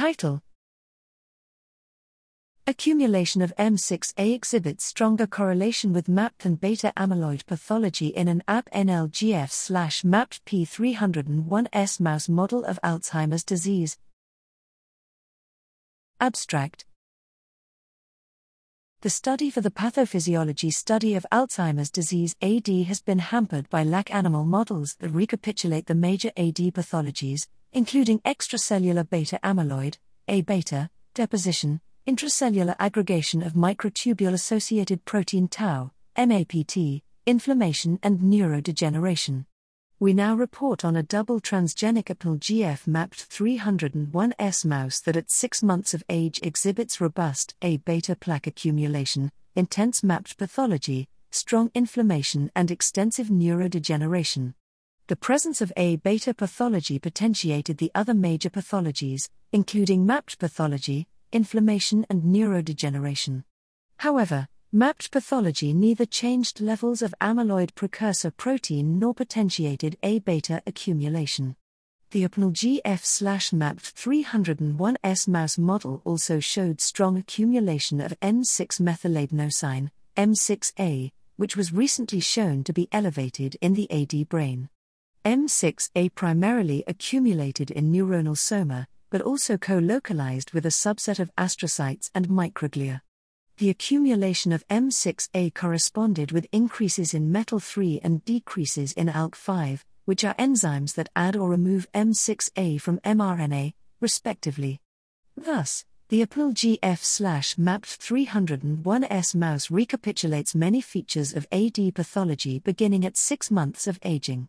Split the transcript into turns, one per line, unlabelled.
Title. Accumulation of M6A exhibits stronger correlation with MAPT than beta amyloid pathology in an AP-NLGF slash MAPT P301S mouse model of Alzheimer's disease. Abstract. The study for the pathophysiology study of Alzheimer's disease AD has been hampered by lack animal models that recapitulate the major AD pathologies, including extracellular beta amyloid, A beta, deposition, intracellular aggregation of microtubule associated protein tau, MAPT, inflammation, and neurodegeneration. We now report on a double transgenic APNL-GF MAPT 301S mouse that at 6 months of age exhibits robust A beta plaque accumulation, intense MAPT pathology, strong inflammation, and extensive neurodegeneration. The presence of A beta pathology potentiated the other major pathologies, including MAPT pathology, inflammation, and neurodegeneration. However, MAPT pathology neither changed levels of amyloid precursor protein nor potentiated A beta accumulation. The APNL-GF MAPT 301S mouse model also showed strong accumulation of N6 methyladenosine, M6A, which was recently shown to be elevated in the AD brain. M6A primarily accumulated in neuronal soma, but also co localized with a subset of astrocytes and microglia. The accumulation of M6A corresponded with increases in METTL3 and decreases in ALK5, which are enzymes that add or remove M6A from mRNA, respectively. Thus, the APNL-GF MAPT 301S mouse recapitulates many features of AD pathology beginning at 6 months of aging.